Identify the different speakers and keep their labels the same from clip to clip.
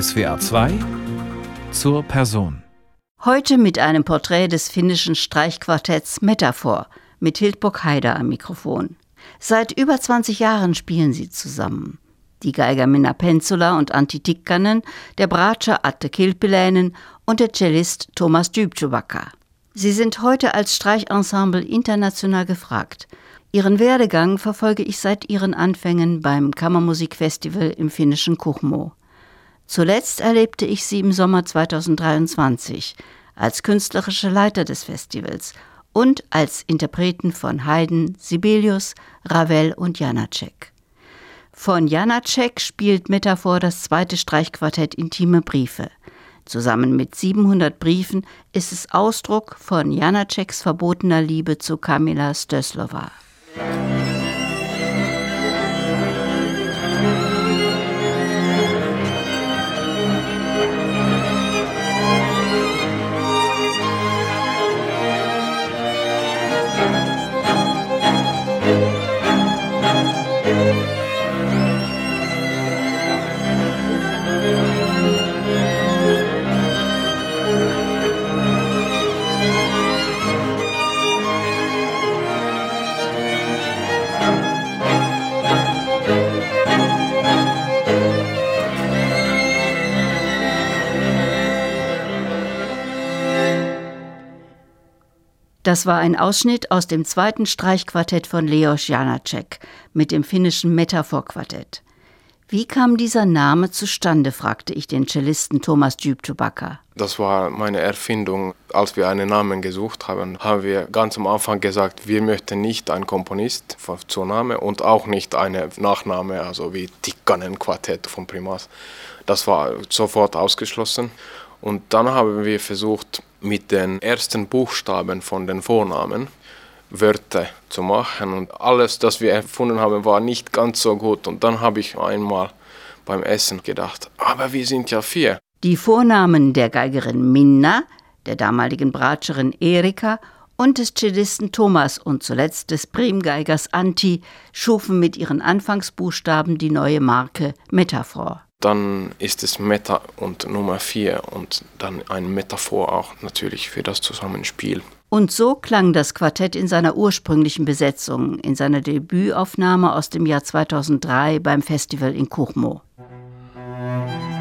Speaker 1: SWA 2 zur Person.
Speaker 2: Heute mit einem Porträt des finnischen Streichquartetts Metaphor mit Hildburg Haider am Mikrofon. Seit über 20 Jahren spielen sie zusammen. Die Geiger Minna Penzula und Antti Tikkanen, der Bratscher Atte Kilpiläinen und der Cellist Thomas Dybczubaka. Sie sind heute als Streichensemble international gefragt. Ihren Werdegang verfolge ich seit ihren Anfängen beim Kammermusikfestival im finnischen Kuchmo. Zuletzt erlebte ich sie im Sommer 2023 als künstlerische Leiter des Festivals und als Interpreten von Haydn, Sibelius, Ravel und Janacek. Von Janacek spielt Metaphor das zweite Streichquartett Intime Briefe. Zusammen mit 700 Briefen ist es Ausdruck von Janaceks verbotener Liebe zu Kamila Stöslova. Das war ein Ausschnitt aus dem zweiten Streichquartett von Leos Janacek mit dem finnischen Metaphor-Quartett. Wie kam dieser Name zustande, fragte ich den Cellisten Thomas Djuptubaka.
Speaker 3: Das war meine Erfindung. Als wir einen Namen gesucht haben, haben wir ganz am Anfang gesagt, wir möchten nicht einen Komponist zur Name und auch nicht eine Nachname, also wie Tikkanen Quartett von Primas. Das war sofort ausgeschlossen. Und dann haben wir versucht, mit den ersten Buchstaben von den Vornamen Wörter zu machen. Und alles, das wir erfunden haben, war nicht ganz so gut. Und dann habe ich einmal beim Essen gedacht, aber wir sind ja vier.
Speaker 2: Die Vornamen der Geigerin Minna, der damaligen Bratscherin Erika und des Cellisten Thomas und zuletzt des Primgeigers Anti schufen mit ihren Anfangsbuchstaben die neue Marke Metaphor
Speaker 3: dann ist es Meta und Nummer 4 und dann ein Metaphor auch natürlich für das Zusammenspiel.
Speaker 2: Und so klang das Quartett in seiner ursprünglichen Besetzung, in seiner Debütaufnahme aus dem Jahr 2003 beim Festival in Kuchmo. Der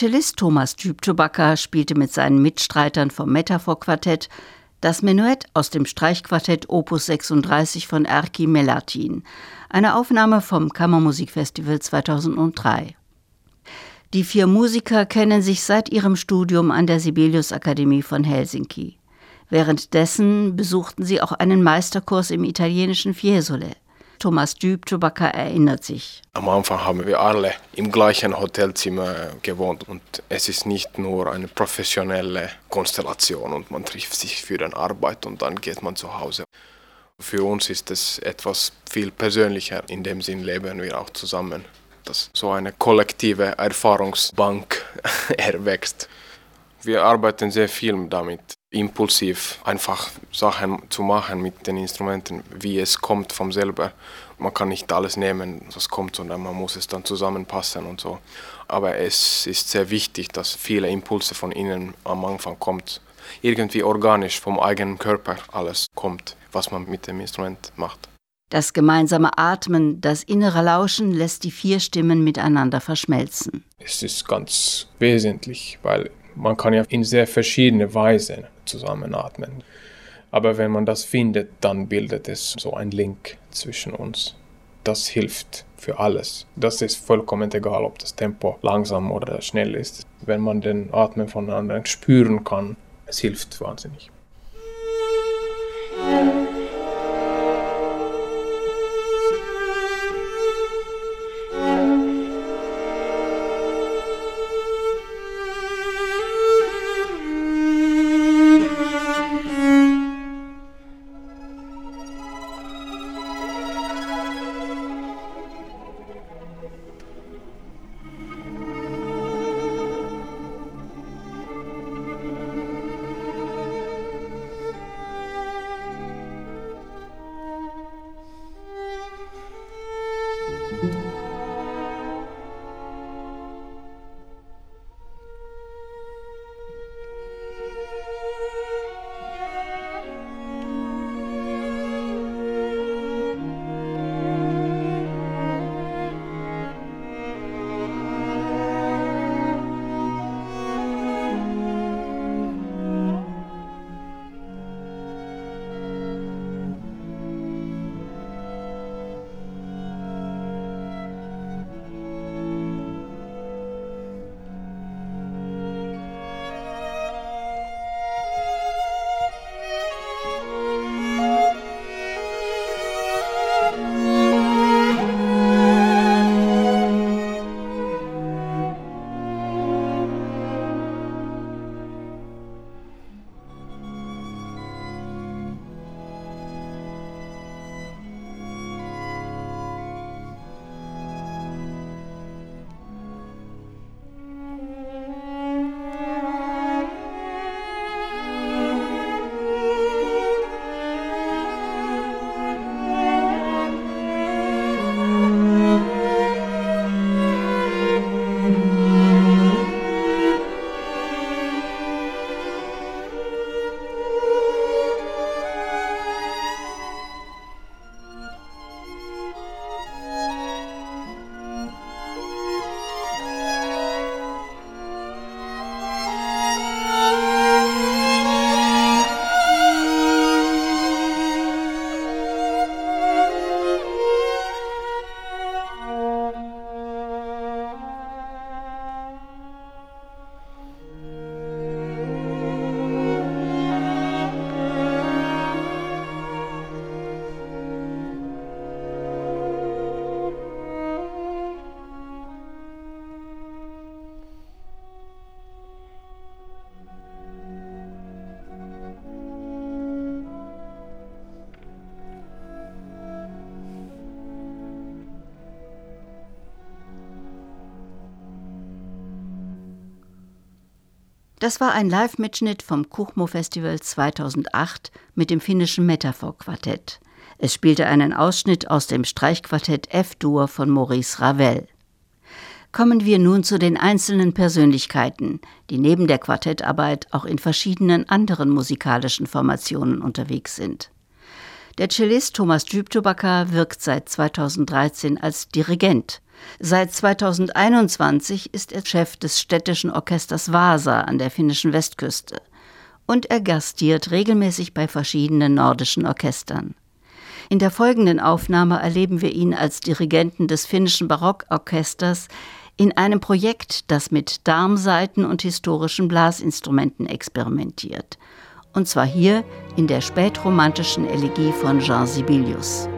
Speaker 2: Cellist Thomas Djupczubaka spielte mit seinen Mitstreitern vom Metaphor-Quartett das Menuett aus dem Streichquartett Opus 36 von Erki Melatin, eine Aufnahme vom Kammermusikfestival 2003. Die vier Musiker kennen sich seit ihrem Studium an der Sibelius Akademie von Helsinki. Währenddessen besuchten sie auch einen Meisterkurs im italienischen Fiesole. Thomas Dübtubaka erinnert sich.
Speaker 3: Am Anfang haben wir alle im gleichen Hotelzimmer gewohnt und es ist nicht nur eine professionelle Konstellation und man trifft sich für die Arbeit und dann geht man zu Hause. Für uns ist es etwas viel persönlicher, in dem Sinn leben wir auch zusammen, dass so eine kollektive Erfahrungsbank erwächst. Wir arbeiten sehr viel damit, impulsiv einfach Sachen zu machen mit den Instrumenten, wie es kommt vom selber. Man kann nicht alles nehmen, was kommt, sondern man muss es dann zusammenpassen und so. Aber es ist sehr wichtig, dass viele Impulse von innen am Anfang kommt. Irgendwie organisch vom eigenen Körper alles kommt, was man mit dem Instrument macht.
Speaker 2: Das gemeinsame Atmen, das innere Lauschen lässt die vier Stimmen miteinander verschmelzen.
Speaker 3: Es ist ganz wesentlich, weil man kann ja in sehr verschiedene Weisen zusammenatmen. Aber wenn man das findet, dann bildet es so ein Link zwischen uns. Das hilft für alles. Das ist vollkommen egal, ob das Tempo langsam oder schnell ist. Wenn man den Atmen von anderen spüren kann, es hilft wahnsinnig.
Speaker 2: Das war ein Live-Mitschnitt vom Kuchmo Festival 2008 mit dem finnischen Metaphor-Quartett. Es spielte einen Ausschnitt aus dem Streichquartett F-Dur von Maurice Ravel. Kommen wir nun zu den einzelnen Persönlichkeiten, die neben der Quartettarbeit auch in verschiedenen anderen musikalischen Formationen unterwegs sind. Der Cellist Thomas Dübtobaka wirkt seit 2013 als Dirigent Seit 2021 ist er Chef des städtischen Orchesters Vasa an der finnischen Westküste und er gastiert regelmäßig bei verschiedenen nordischen Orchestern. In der folgenden Aufnahme erleben wir ihn als Dirigenten des finnischen Barockorchesters in einem Projekt, das mit Darmsaiten und historischen Blasinstrumenten experimentiert. Und zwar hier in der spätromantischen Elegie von Jean Sibelius.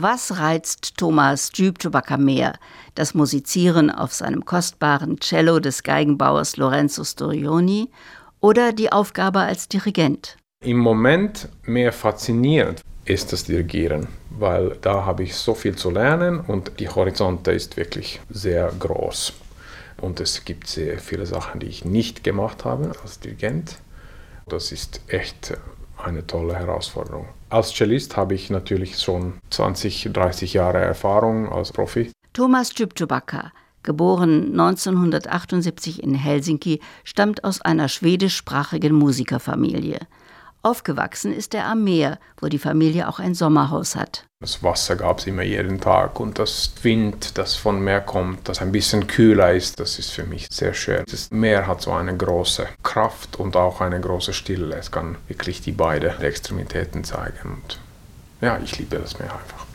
Speaker 2: Was reizt Thomas Dübtobacca mehr? Das Musizieren auf seinem kostbaren Cello des Geigenbauers Lorenzo Storioni oder die Aufgabe als Dirigent?
Speaker 4: Im Moment mehr faszinierend ist das Dirigieren, weil da habe ich so viel zu lernen und die Horizonte ist wirklich sehr groß. Und es gibt sehr viele Sachen, die ich nicht gemacht habe als Dirigent. Das ist echt eine tolle Herausforderung. Als Cellist habe ich natürlich schon 20, 30 Jahre Erfahrung als Profi.
Speaker 2: Thomas Tübtubaka, geboren 1978 in Helsinki, stammt aus einer schwedischsprachigen Musikerfamilie. Aufgewachsen ist er am Meer, wo die Familie auch ein Sommerhaus hat.
Speaker 4: Das Wasser gab es immer jeden Tag und das Wind, das von Meer kommt, das ein bisschen kühler ist, das ist für mich sehr schön. Das Meer hat so eine große Kraft und auch eine große Stille. Es kann wirklich die beiden Extremitäten zeigen. Und ja, ich liebe das Meer einfach.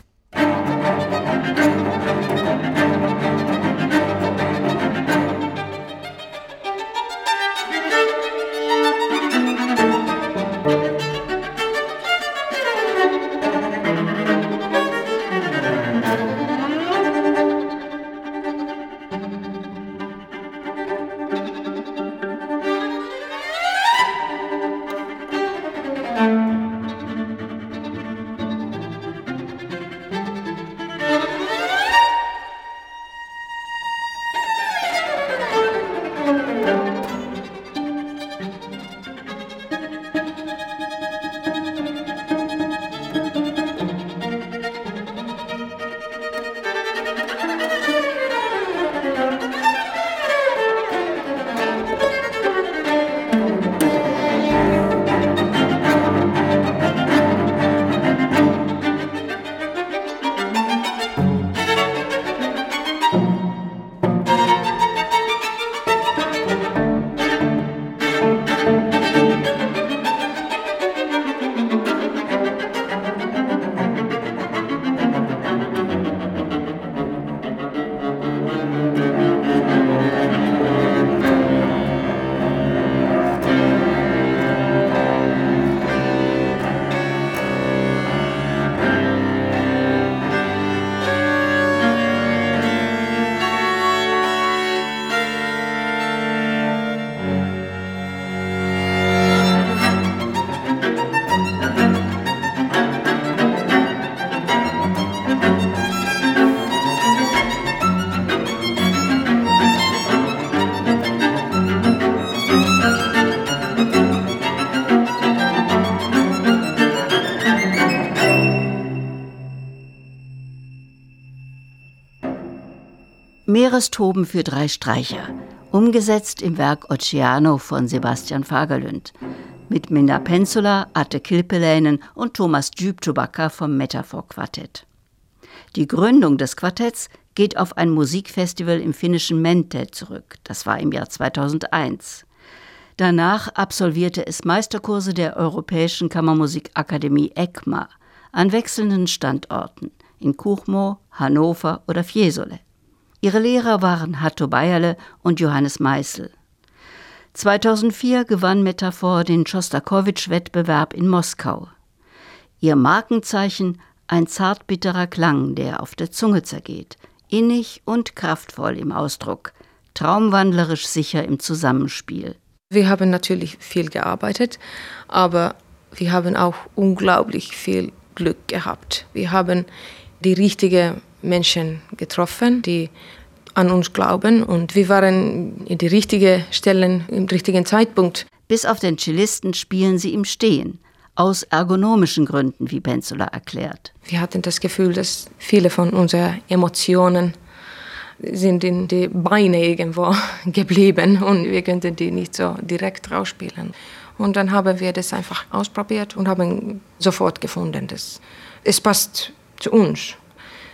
Speaker 2: Meerestoben für drei Streicher, umgesetzt im Werk Oceano von Sebastian Fagerlund, mit Minna Pensula, Atte Kilpeläinen und Thomas Djübtubaka vom Metaphor Quartett. Die Gründung des Quartetts geht auf ein Musikfestival im finnischen Mente zurück, das war im Jahr 2001. Danach absolvierte es Meisterkurse der Europäischen Kammermusikakademie ECMA an wechselnden Standorten in Kuchmo, Hannover oder Fiesole. Ihre Lehrer waren Hatto Bayerle und Johannes Meißel. 2004 gewann Metaphor den Schostakowitsch-Wettbewerb in Moskau. Ihr Markenzeichen ein zartbitterer Klang, der auf der Zunge zergeht, innig und kraftvoll im Ausdruck, traumwandlerisch sicher im Zusammenspiel.
Speaker 5: Wir haben natürlich viel gearbeitet, aber wir haben auch unglaublich viel Glück gehabt. Wir haben die richtige Menschen getroffen, die an uns glauben und wir waren in die richtigen Stellen im richtigen Zeitpunkt.
Speaker 2: Bis auf den Cellisten spielen sie im Stehen, aus ergonomischen Gründen, wie Penzula erklärt.
Speaker 5: Wir hatten das Gefühl, dass viele von unseren Emotionen sind in die Beine irgendwo geblieben und wir könnten die nicht so direkt rausspielen. Und dann haben wir das einfach ausprobiert und haben sofort gefunden, dass es passt zu uns.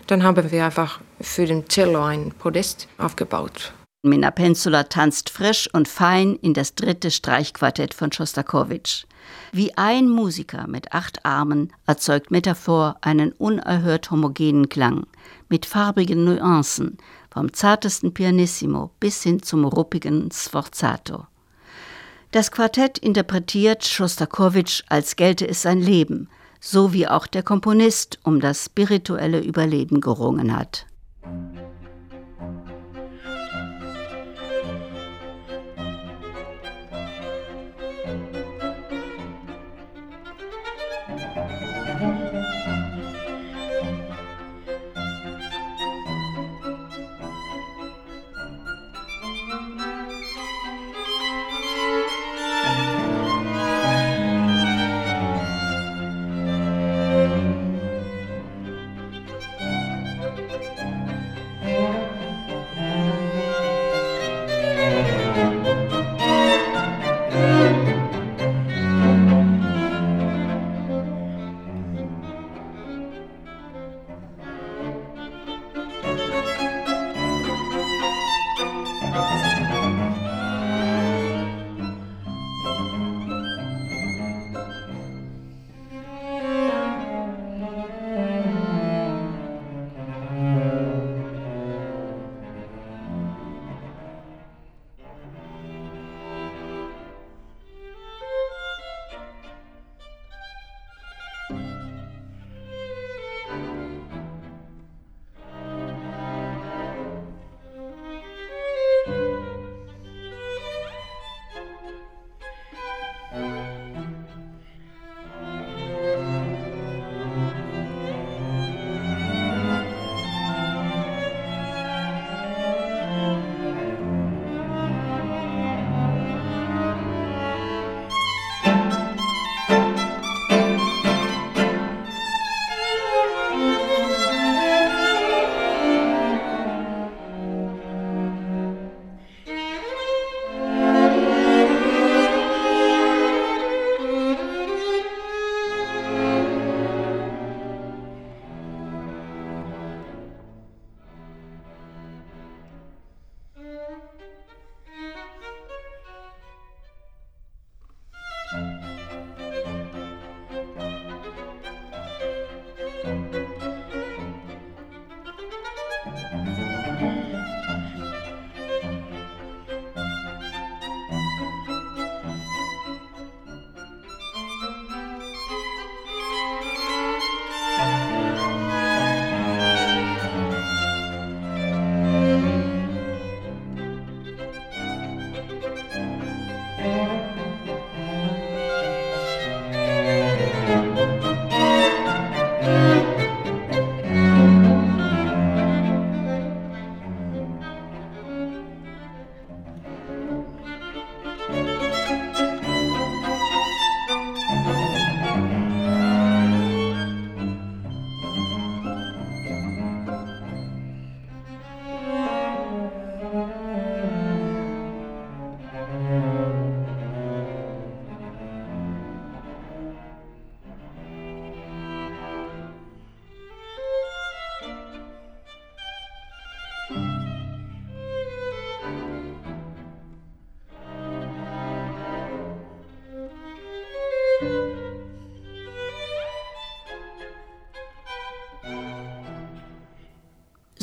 Speaker 5: Dann haben wir einfach für den Cello ein Podest aufgebaut.
Speaker 2: Minna Pensula tanzt frisch und fein in das dritte Streichquartett von Schostakowitsch. Wie ein Musiker mit acht Armen erzeugt Metaphor einen unerhört homogenen Klang mit farbigen Nuancen, vom zartesten Pianissimo bis hin zum ruppigen Sforzato. Das Quartett interpretiert Schostakowitsch, als gelte es sein Leben, so wie auch der Komponist um das spirituelle Überleben gerungen hat. Thank you.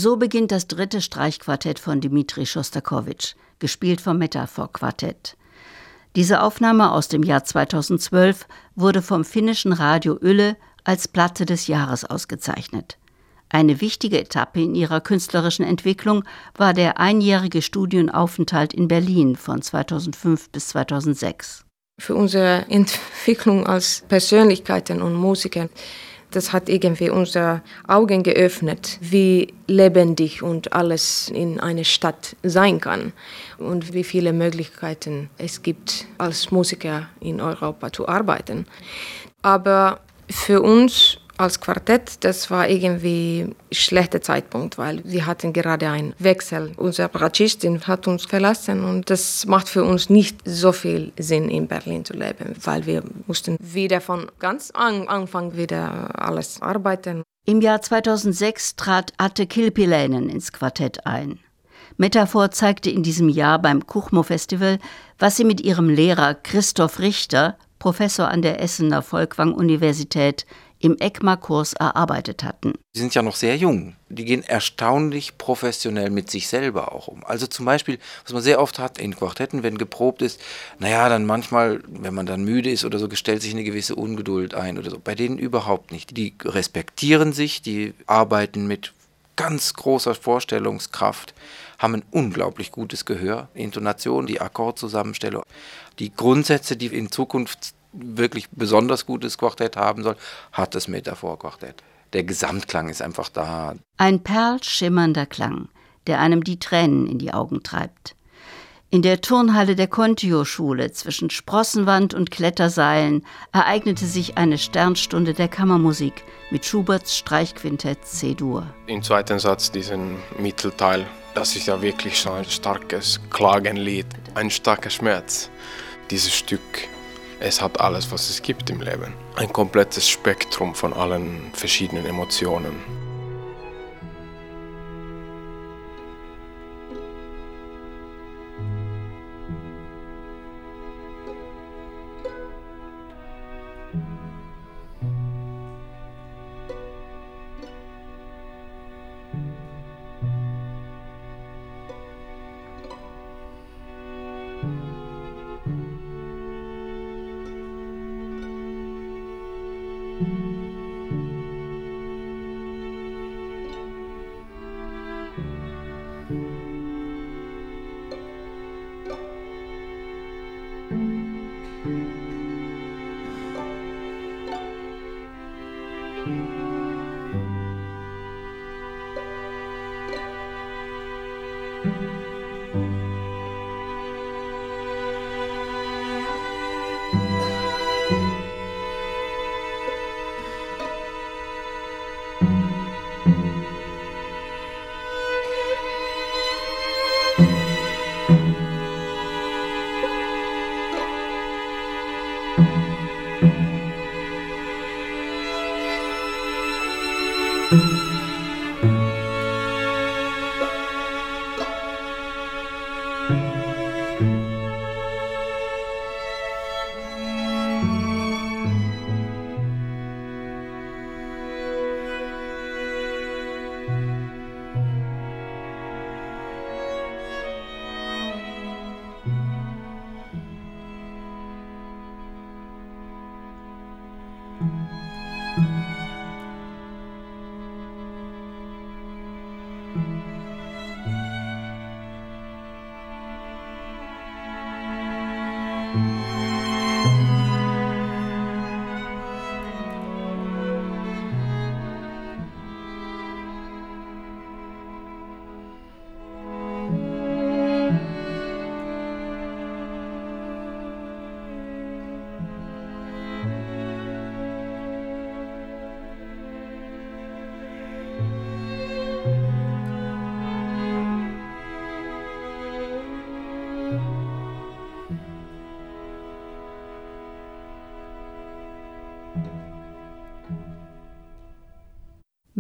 Speaker 2: So beginnt das dritte Streichquartett von Dmitri Schostakowitsch, gespielt vom Metaphor Quartett. Diese Aufnahme aus dem Jahr 2012 wurde vom finnischen Radio Yle als Platte des Jahres ausgezeichnet. Eine wichtige Etappe in ihrer künstlerischen Entwicklung war der einjährige Studienaufenthalt in Berlin von 2005 bis 2006.
Speaker 5: Für unsere Entwicklung als Persönlichkeiten und Musiker das hat irgendwie unsere Augen geöffnet, wie lebendig und alles in einer Stadt sein kann und wie viele Möglichkeiten es gibt, als Musiker in Europa zu arbeiten. Aber für uns als Quartett, das war irgendwie ein schlechter Zeitpunkt, weil wir hatten gerade einen Wechsel. Unsere Bratschistin hat uns verlassen und das macht für uns nicht so viel Sinn, in Berlin zu leben, weil wir mussten wieder von ganz Anfang wieder alles arbeiten.
Speaker 2: Im Jahr 2006 trat Atte Kilpiläinen ins Quartett ein. Metaphor zeigte in diesem Jahr beim Kuchmo-Festival, was sie mit ihrem Lehrer Christoph Richter, Professor an der Essener Volkwang-Universität, im ECMA-Kurs erarbeitet hatten.
Speaker 6: Die sind ja noch sehr jung. Die gehen erstaunlich professionell mit sich selber auch um. Also zum Beispiel, was man sehr oft hat in Quartetten, wenn geprobt ist, naja, dann manchmal, wenn man dann müde ist oder so, gestellt sich eine gewisse Ungeduld ein oder so. Bei denen überhaupt nicht. Die respektieren sich, die arbeiten mit ganz großer Vorstellungskraft, haben ein unglaublich gutes Gehör, Intonation, die Akkordzusammenstellung, die Grundsätze, die in Zukunft wirklich besonders gutes Quartett haben soll, hat das Metaphor-Quartett. Der Gesamtklang ist einfach da.
Speaker 2: Ein perlschimmernder Klang, der einem die Tränen in die Augen treibt. In der Turnhalle der Contio-Schule zwischen Sprossenwand und Kletterseilen ereignete sich eine Sternstunde der Kammermusik mit Schuberts Streichquintett C-Dur.
Speaker 3: Im zweiten Satz diesen Mittelteil, das ist ja wirklich schon ein starkes Klagenlied, ein starker Schmerz. Dieses Stück, es hat alles, was es gibt im Leben. Ein komplettes Spektrum von allen verschiedenen Emotionen.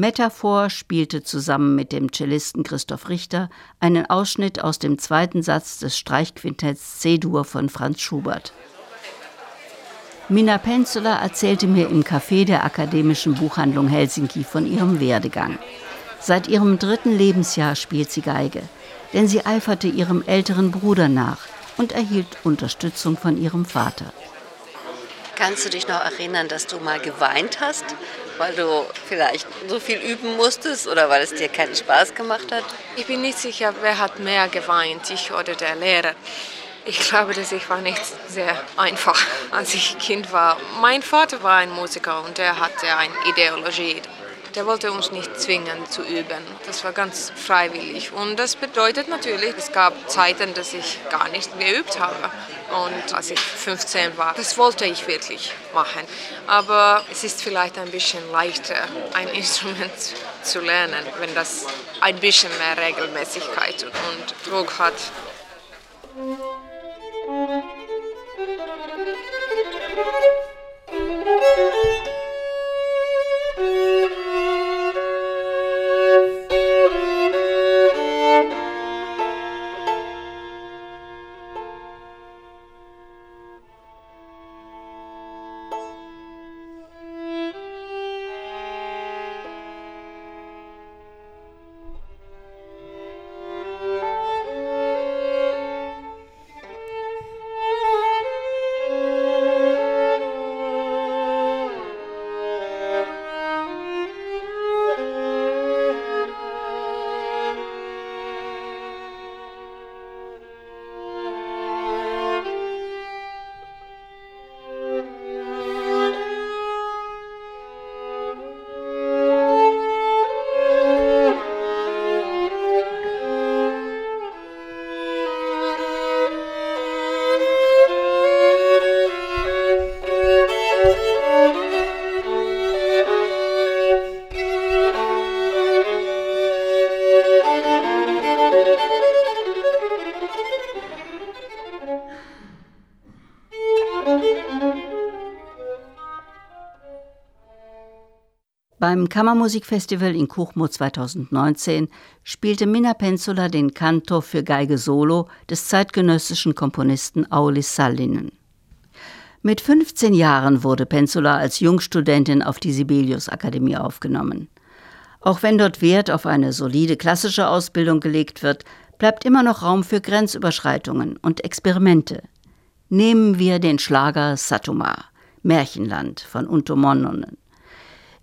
Speaker 2: Metaphor spielte zusammen mit dem Cellisten Christoph Richter einen Ausschnitt aus dem zweiten Satz des Streichquintetts C-Dur von Franz Schubert. Minna Penzula erzählte mir im Café der Akademischen Buchhandlung Helsinki von ihrem Werdegang. Seit ihrem dritten Lebensjahr spielt sie Geige, denn sie eiferte ihrem älteren Bruder nach und erhielt Unterstützung von ihrem Vater.
Speaker 7: Kannst du dich noch erinnern, dass du mal geweint hast, weil du vielleicht so viel üben musstest oder weil es dir keinen Spaß gemacht hat?
Speaker 5: Ich bin nicht sicher, wer hat mehr geweint, ich oder der Lehrer. Ich glaube, dass ich war nicht sehr einfach, als ich Kind war. Mein Vater war ein Musiker und der hatte eine Ideologie. Der wollte uns nicht zwingen zu üben. Das war ganz freiwillig. Und das bedeutet natürlich, es gab Zeiten, dass ich gar nicht geübt habe. Und als ich 15 war, das wollte ich wirklich machen. Aber es ist vielleicht ein bisschen leichter, ein Instrument zu lernen, wenn das ein bisschen mehr Regelmäßigkeit und Druck hat.
Speaker 2: Beim Kammermusikfestival in Kuchmo 2019 spielte Minna Penzula den Kanto für Geige Solo des zeitgenössischen Komponisten Aulis Sallinen. Mit 15 Jahren wurde Penzula als Jungstudentin auf die Sibelius-Akademie aufgenommen. Auch wenn dort Wert auf eine solide klassische Ausbildung gelegt wird, bleibt immer noch Raum für Grenzüberschreitungen und Experimente. Nehmen wir den Schlager Satuma, Märchenland von Unto Monnonen.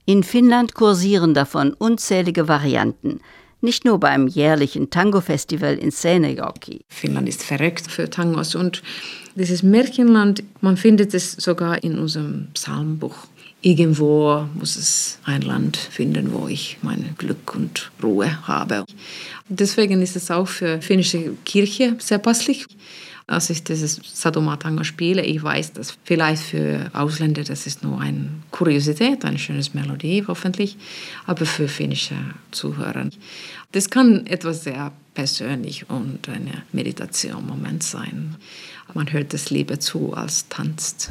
Speaker 2: In Finnland kursieren davon unzählige Varianten, nicht nur beim jährlichen Tango-Festival in Seinäjoki.
Speaker 5: Finnland ist verrückt für Tangos und dieses Märchenland, man findet es sogar in unserem Psalmbuch. Irgendwo muss es ein Land finden, wo ich mein Glück und Ruhe habe. Deswegen ist es auch für finnische Kirche sehr passlich als ich dieses Sadomatango spiele, ich weiß, dass vielleicht für Ausländer das ist nur eine Kuriosität, eine schöne Melodie hoffentlich, aber für finnische Zuhörer, das kann etwas sehr persönlich und ein Meditation-Moment sein. Man hört es lieber zu als tanzt.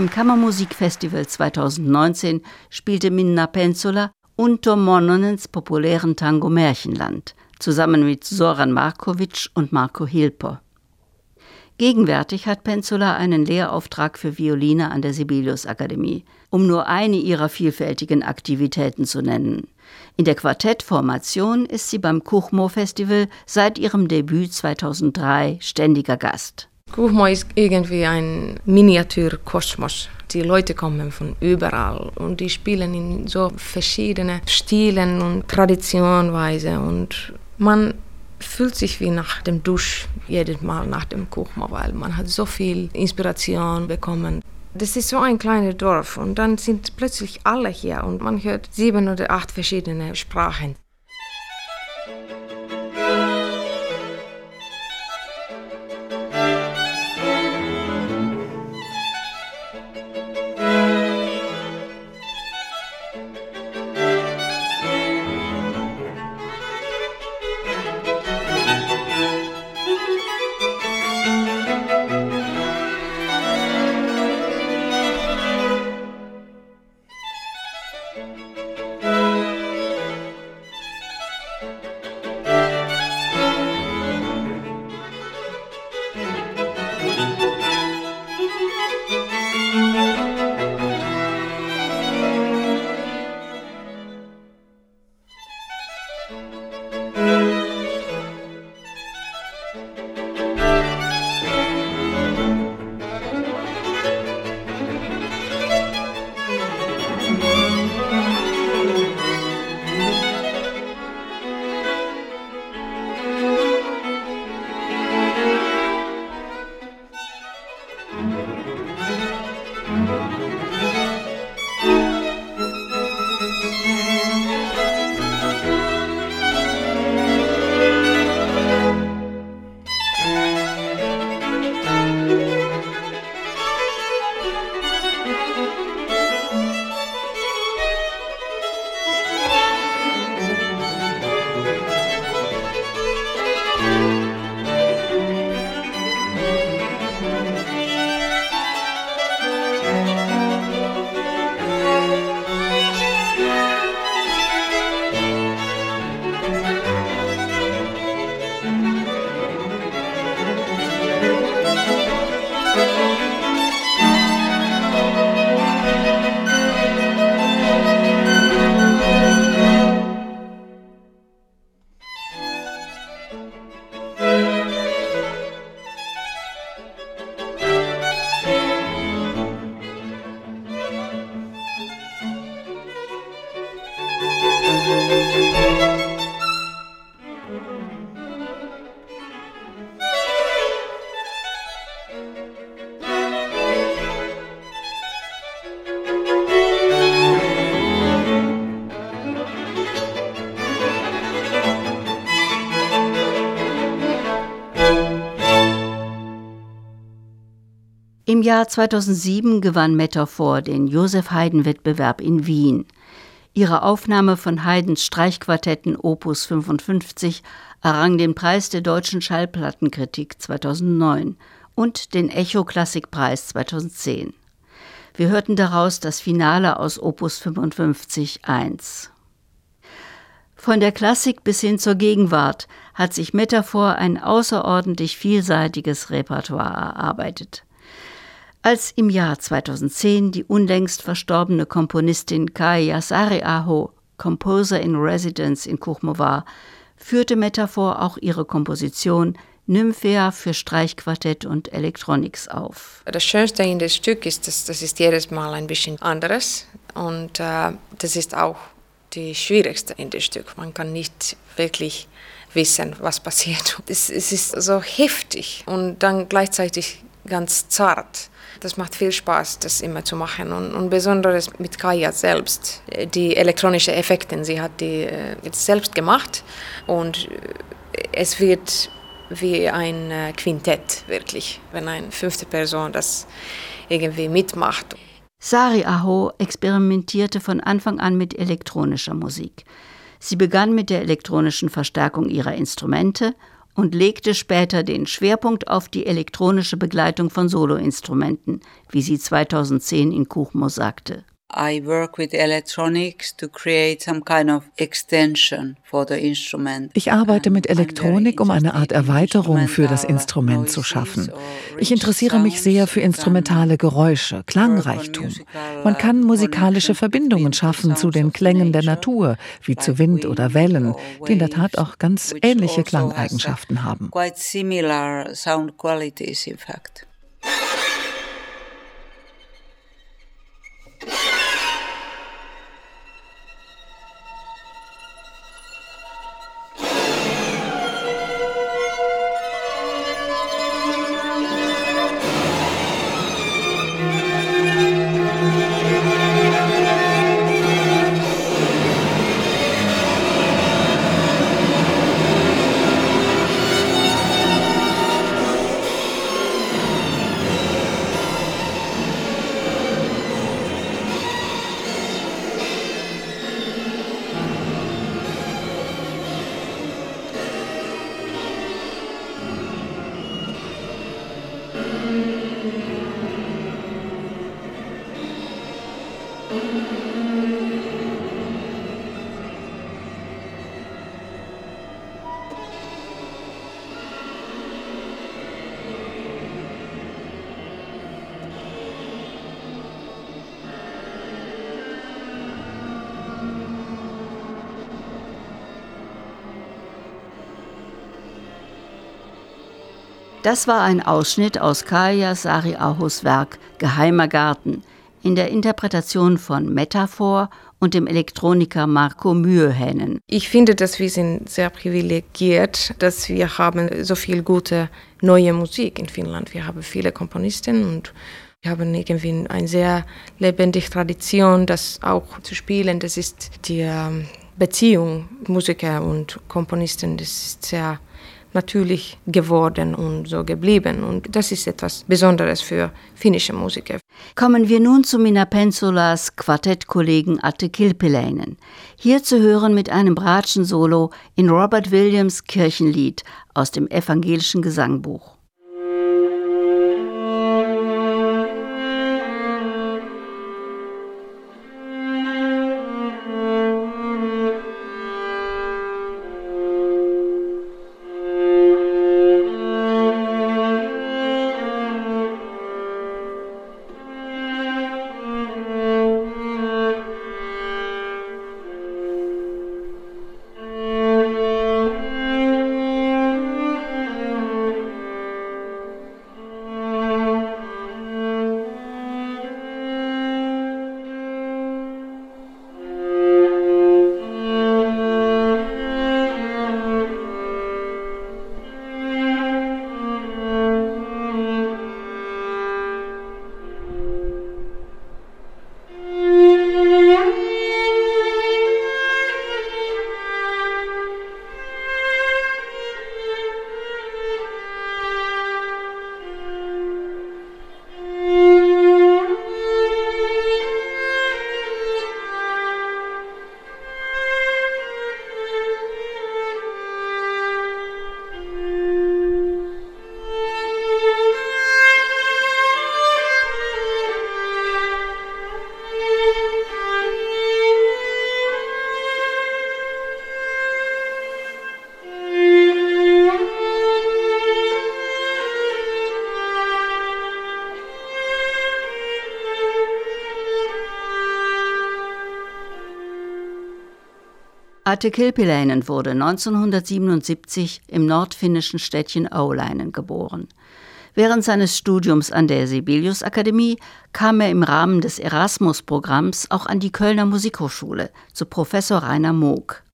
Speaker 2: Beim Kammermusikfestival 2019 spielte Minna Penzola unter Mononens populären Tango Märchenland zusammen mit Soran Markovic und Marco Hilper. Gegenwärtig hat Penzola einen Lehrauftrag für Violine an der Sibelius Akademie, um nur eine ihrer vielfältigen Aktivitäten zu nennen. In der Quartettformation ist sie beim Kuchmo Festival seit ihrem Debüt 2003 ständiger Gast.
Speaker 5: Kuhmo ist irgendwie ein Miniaturkosmos. Die Leute kommen von überall und die spielen in so verschiedene Stilen und Traditionweise und man fühlt sich wie nach dem Dusch jedes Mal nach dem Kuchmo, weil man hat so viel Inspiration bekommen. Das ist so ein kleines Dorf und dann sind plötzlich alle hier und man hört sieben oder acht verschiedene Sprachen.
Speaker 2: Im Jahr 2007 gewann Metaphor den Josef Haydn-Wettbewerb in Wien. Ihre Aufnahme von Haydns Streichquartetten Opus 55 errang den Preis der deutschen Schallplattenkritik 2009 und den Echo Klassikpreis 2010. Wir hörten daraus das Finale aus Opus 55 1. Von der Klassik bis hin zur Gegenwart hat sich Metaphor ein außerordentlich vielseitiges Repertoire erarbeitet. Als im Jahr 2010 die unlängst verstorbene Komponistin Kaya Sariaho Composer in Residence in Kuchmo war, führte Metaphor auch ihre Komposition Nymphea für Streichquartett und Electronics auf.
Speaker 5: Das Schönste in dem Stück ist, dass das ist jedes Mal ein bisschen anderes und äh, das ist auch die schwierigste in dem Stück. Man kann nicht wirklich wissen, was passiert. Es, es ist so heftig und dann gleichzeitig ganz zart. Das macht viel Spaß, das immer zu machen. Und, und besonders mit Kaya selbst. Die elektronischen Effekte, sie hat die äh, jetzt selbst gemacht. Und äh, es wird wie ein äh, Quintett, wirklich, wenn eine fünfte Person das irgendwie mitmacht.
Speaker 2: Sari Aho experimentierte von Anfang an mit elektronischer Musik. Sie begann mit der elektronischen Verstärkung ihrer Instrumente und legte später den Schwerpunkt auf die elektronische Begleitung von Soloinstrumenten, wie sie 2010 in Kuchmo sagte.
Speaker 8: I work with electronics to create some kind of extension for the instrument.
Speaker 9: Ich arbeite mit Elektronik, um eine Art Erweiterung für das Instrument zu schaffen. Ich interessiere mich sehr für instrumentale Geräusche, Klangreichtum. Man kann musikalische Verbindungen schaffen zu den Klängen der Natur, wie zu Wind oder Wellen, die in der Tat auch ganz ähnliche also Klangeigenschaften haben.
Speaker 8: Quite similar sound qualities in fact.
Speaker 2: Das war ein Ausschnitt aus Kaya Sariahos Werk Geheimer Garten in der Interpretation von Metaphor und dem Elektroniker Marco Mühehänen.
Speaker 5: Ich finde, dass wir sind sehr privilegiert, dass wir haben so viel gute neue Musik in Finnland. Wir haben viele Komponisten und wir haben irgendwie eine sehr lebendige Tradition, das auch zu spielen. Das ist die ähm, Beziehung Musiker und Komponisten. Das ist sehr natürlich geworden und so geblieben. Und das ist etwas Besonderes für finnische Musiker.
Speaker 2: Kommen wir nun zu Minna Pensolas Quartettkollegen Atte Kilpiläinen. Hier zu hören mit einem Bratschen-Solo in Robert Williams Kirchenlied aus dem evangelischen Gesangbuch. Atte Kilpiläinen wurde 1977 im nordfinnischen Städtchen Oulainen geboren. Während seines Studiums an der Sibelius Akademie kam er im Rahmen des Erasmus-Programms auch an die Kölner Musikhochschule zu Professor Rainer Moog.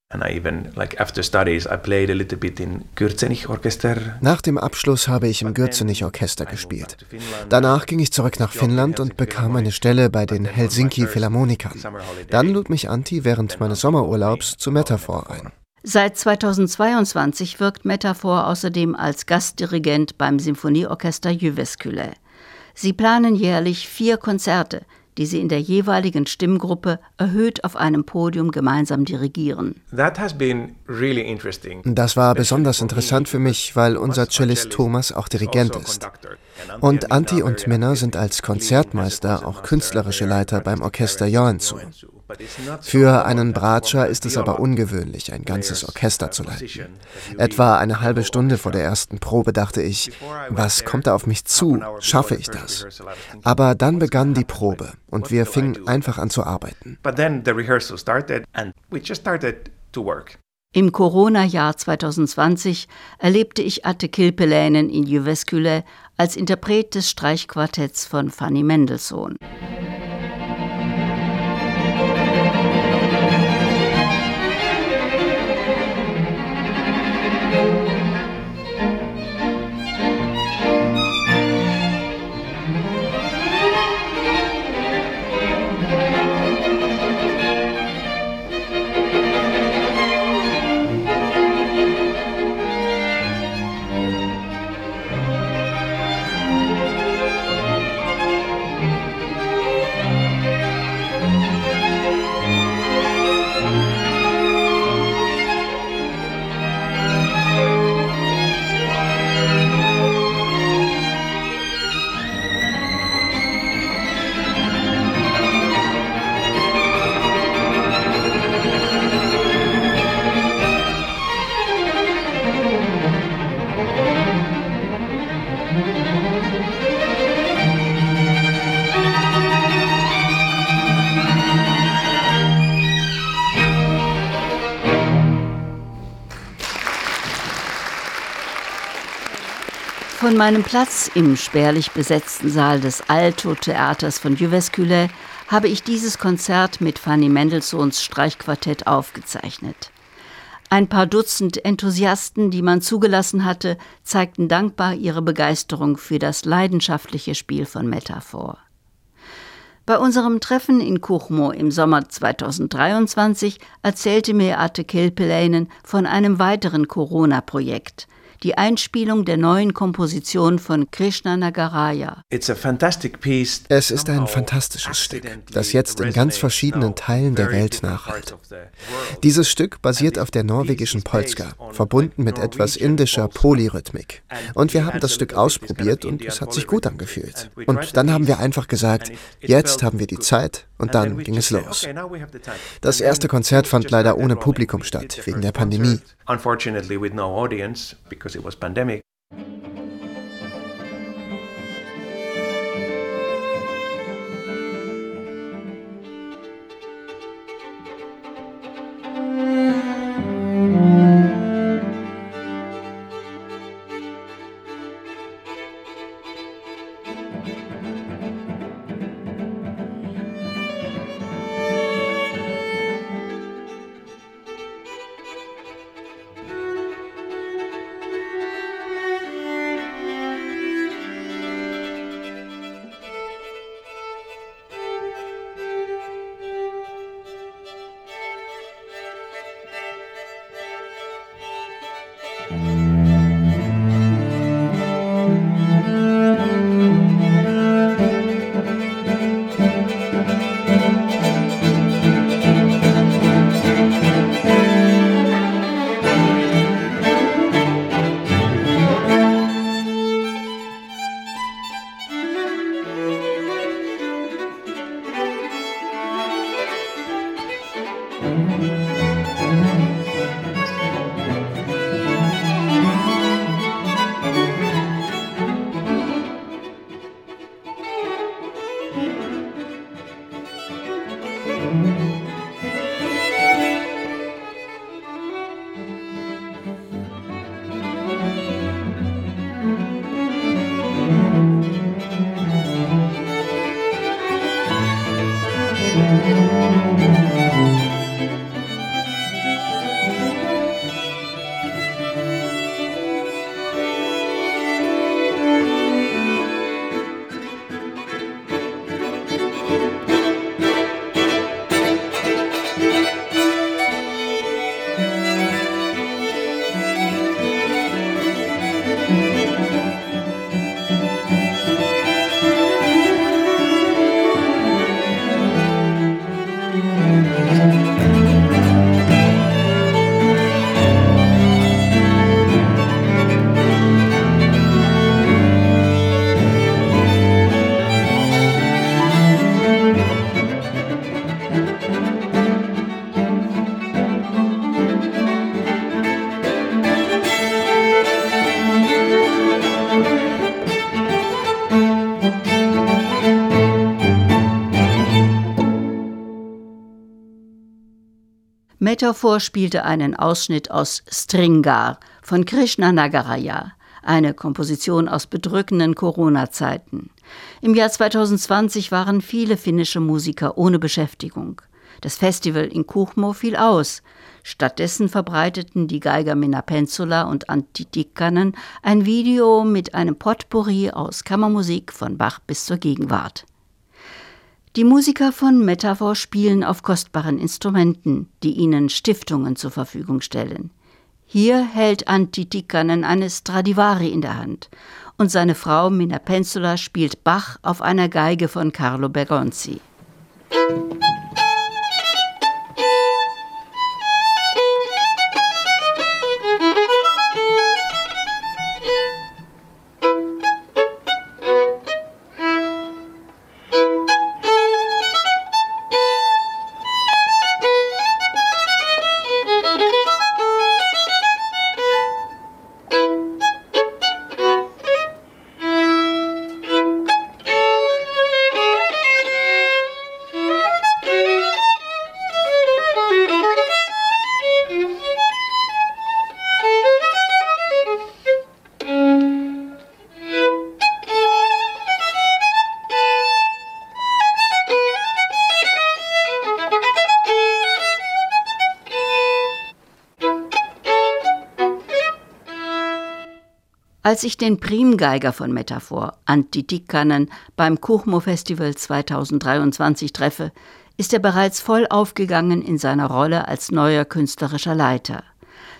Speaker 10: Nach dem Abschluss habe ich im Gürzenich-Orchester gespielt. Danach ging ich zurück nach Finnland und bekam eine Stelle bei den Helsinki Philharmonikern. Dann lud mich Antti während meines Sommerurlaubs zu Metaphor ein.
Speaker 2: Seit 2022 wirkt Metaphor außerdem als Gastdirigent beim Symphonieorchester Jyväskylä. Sie planen jährlich vier Konzerte, die sie in der jeweiligen Stimmgruppe erhöht auf einem Podium gemeinsam dirigieren.
Speaker 10: Das war besonders interessant für mich, weil unser Cellist Thomas auch Dirigent ist. Und Antti und Minna sind als Konzertmeister auch künstlerische Leiter beim Orchester Joensuu. Für einen Bratscher ist es aber ungewöhnlich, ein ganzes Orchester zu leiten. Etwa eine halbe Stunde vor der ersten Probe dachte ich, was kommt da auf mich zu? Schaffe ich das? Aber dann begann die Probe und wir fingen einfach an zu arbeiten.
Speaker 2: Im Corona-Jahr 2020 erlebte ich Atte Kilpeläinen in Jyväskylä als Interpret des Streichquartetts von Fanny Mendelssohn. Von meinem Platz im spärlich besetzten Saal des Alto-Theaters von Jyväskylä habe ich dieses Konzert mit Fanny Mendelssohns Streichquartett aufgezeichnet. Ein paar Dutzend Enthusiasten, die man zugelassen hatte, zeigten dankbar ihre Begeisterung für das leidenschaftliche Spiel von Metaphor. Bei unserem Treffen in Kuchmo im Sommer 2023 erzählte mir Ate Kilpeläinen von einem weiteren Corona-Projekt – die Einspielung der neuen Komposition von Krishna Nagaraya.
Speaker 10: Es ist ein fantastisches Stück, das jetzt in ganz verschiedenen Teilen der Welt nachhallt. Dieses Stück basiert auf der norwegischen Polska, verbunden mit etwas indischer Polyrhythmik. Und wir haben das Stück ausprobiert und es hat sich gut angefühlt. Und dann haben wir einfach gesagt, jetzt haben wir die Zeit und dann ging es los. Das erste Konzert fand leider ohne Publikum statt, wegen der Pandemie.
Speaker 2: Metaphor spielte einen Ausschnitt aus Stringar von Krishna Nagaraya, eine Komposition aus bedrückenden Corona-Zeiten. Im Jahr 2020 waren viele finnische Musiker ohne Beschäftigung. Das Festival in Kuchmo fiel aus. Stattdessen verbreiteten die Geiger Minna Pensula und Antti Tikkanen ein Video mit einem Potpourri aus Kammermusik von Bach bis zur Gegenwart. Die Musiker von Metaphor spielen auf kostbaren Instrumenten, die ihnen Stiftungen zur Verfügung stellen. Hier hält Antti Tikkanen eine Stradivari in der Hand und seine Frau Minna Pensula spielt Bach auf einer Geige von Carlo Bergonzi. Als ich den Primgeiger von Metaphor, Antti Tikkanen, beim Kuchmo Festival 2023 treffe, ist er bereits voll aufgegangen in seiner Rolle als neuer künstlerischer Leiter.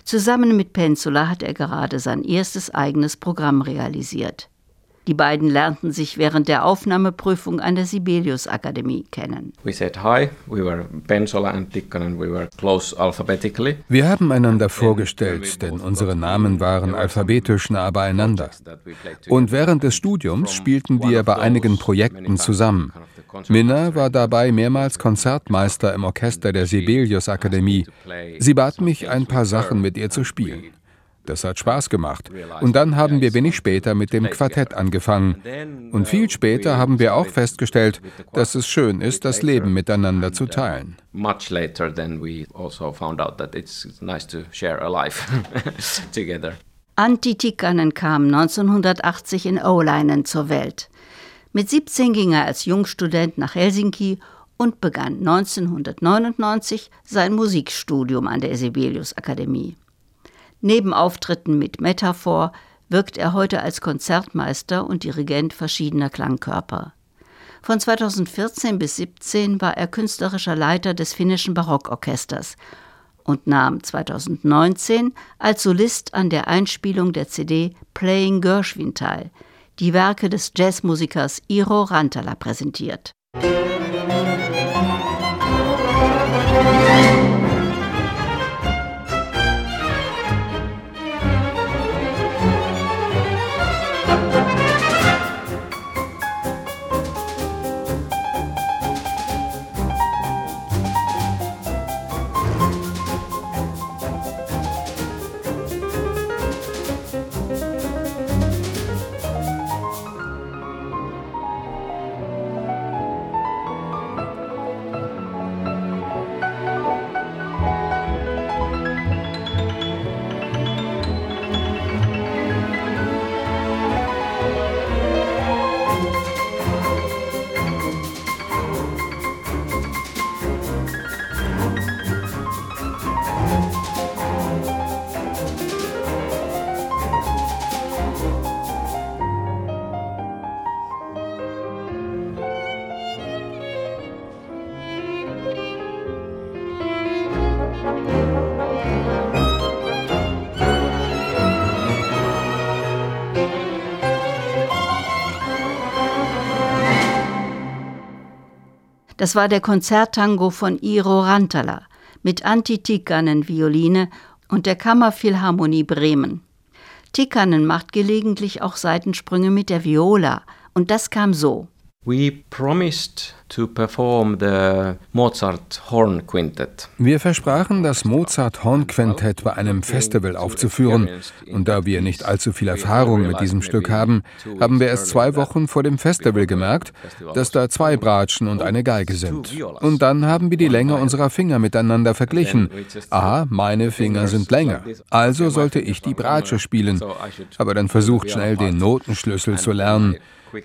Speaker 2: Zusammen mit Pensula hat er gerade sein erstes eigenes Programm realisiert. Die beiden lernten sich während der Aufnahmeprüfung an der Sibelius Akademie kennen.
Speaker 11: Wir haben einander vorgestellt, denn unsere Namen waren alphabetisch nah beieinander. Und während des Studiums spielten wir bei einigen Projekten zusammen. Minna war dabei mehrmals Konzertmeister im Orchester der Sibelius Akademie. Sie bat mich, ein paar Sachen mit ihr zu spielen. Das hat Spaß gemacht. Und dann haben wir wenig später mit dem Quartett angefangen. Und viel später haben wir auch festgestellt, dass es schön ist, das Leben miteinander zu teilen. Much later then we also found out that it's nice to share a life
Speaker 2: together. Antti Tikkanen kam 1980 in Oulainen zur Welt. Mit 17 ging er als Jungstudent nach Helsinki und begann 1999 sein Musikstudium an der Sibelius Akademie. Neben Auftritten mit Metaphor wirkt er heute als Konzertmeister und Dirigent verschiedener Klangkörper. Von 2014 bis 2017 war er künstlerischer Leiter des finnischen Barockorchesters und nahm 2019 als Solist an der Einspielung der CD Playing Gershwin teil, die Werke des Jazzmusikers Iro Rantala präsentiert. Das war der Konzerttango von Iro Rantala mit Antti Tikkanen Violine und der Kammerphilharmonie Bremen. Tikkanen macht gelegentlich auch Seitensprünge mit der Viola und das kam so.
Speaker 11: Wir versprachen, das Mozart Horn Quintett bei einem Festival aufzuführen. Und da wir nicht allzu viel Erfahrung mit diesem Stück haben, haben wir erst zwei Wochen vor dem Festival gemerkt, dass da zwei Bratschen und eine Geige sind. Und dann haben wir die Länge unserer Finger miteinander verglichen. Aha, meine Finger sind länger. Also sollte ich die Bratsche spielen. Aber dann versucht schnell den Notenschlüssel zu lernen.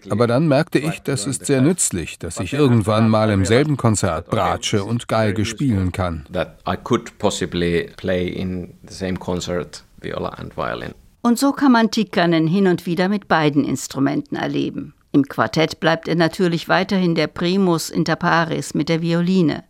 Speaker 11: Aber dann merkte ich, das ist sehr nützlich, dass ich irgendwann mal im selben Konzert Bratsche und Geige spielen kann.
Speaker 2: Und so kann man Tikkanen hin und wieder mit beiden Instrumenten erleben. Im Quartett bleibt er natürlich weiterhin der Primus inter pares mit der Violine.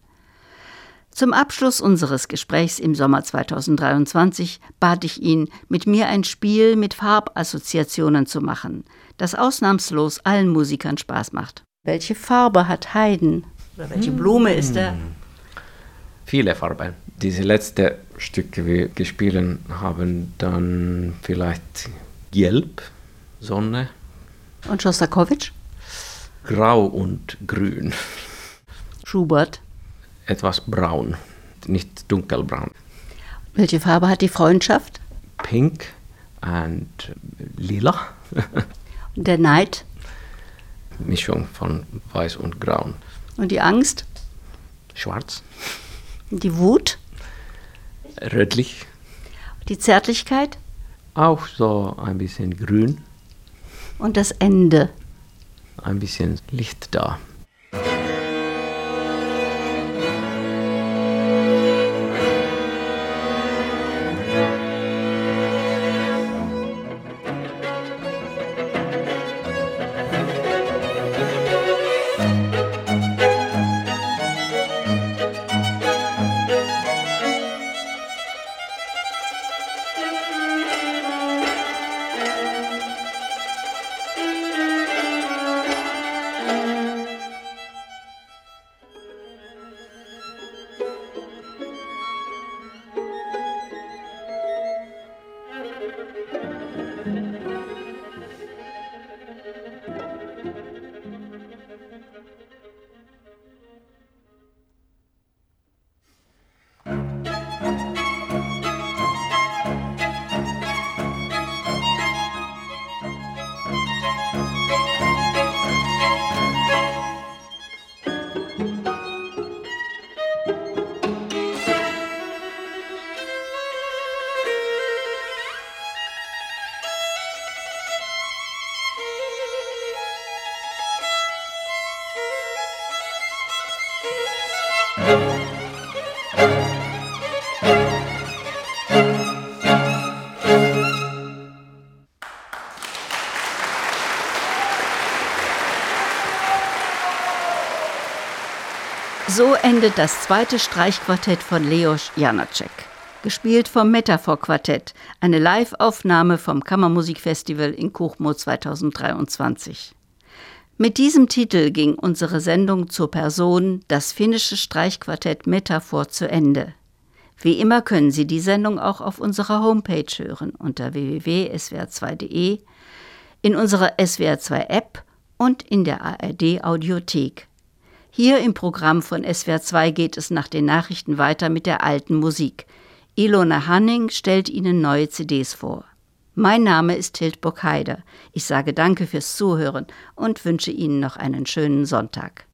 Speaker 2: Zum Abschluss unseres Gesprächs im Sommer 2023 bat ich ihn, mit mir ein Spiel mit Farbassoziationen zu machen, das ausnahmslos allen Musikern Spaß macht. Welche Farbe hat Haydn? Oder welche Blume ist er?
Speaker 12: Viele Farben. Diese letzten Stücke, die wir gespielt haben, dann vielleicht Gelb, Sonne.
Speaker 2: Und Schostakowitsch?
Speaker 12: Grau und Grün.
Speaker 2: Schubert?
Speaker 12: Etwas braun, nicht dunkelbraun.
Speaker 2: Welche Farbe hat die Freundschaft?
Speaker 12: Pink und lila.
Speaker 2: Der Neid?
Speaker 12: Mischung von weiß und braun.
Speaker 2: Und die Angst?
Speaker 12: Schwarz.
Speaker 2: Die Wut?
Speaker 12: Rötlich.
Speaker 2: Die Zärtlichkeit?
Speaker 12: Auch so ein bisschen grün.
Speaker 2: Und das Ende?
Speaker 12: Ein bisschen Licht da.
Speaker 2: So endet das zweite Streichquartett von Leos Janacek. Gespielt vom Metaphor Quartett, eine Live-Aufnahme vom Kammermusikfestival in Kuchmo 2023. Mit diesem Titel ging unsere Sendung zur Person Das finnische Streichquartett Metaphor zu Ende. Wie immer können Sie die Sendung auch auf unserer Homepage hören unter www.swr2.de, in unserer SWR2 App und in der ARD Audiothek. Hier im Programm von SWR2 geht es nach den Nachrichten weiter mit der alten Musik. Ilona Hanning stellt Ihnen neue CDs vor. Mein Name ist Hildburg Heider. Ich sage danke fürs Zuhören und wünsche Ihnen noch einen schönen Sonntag.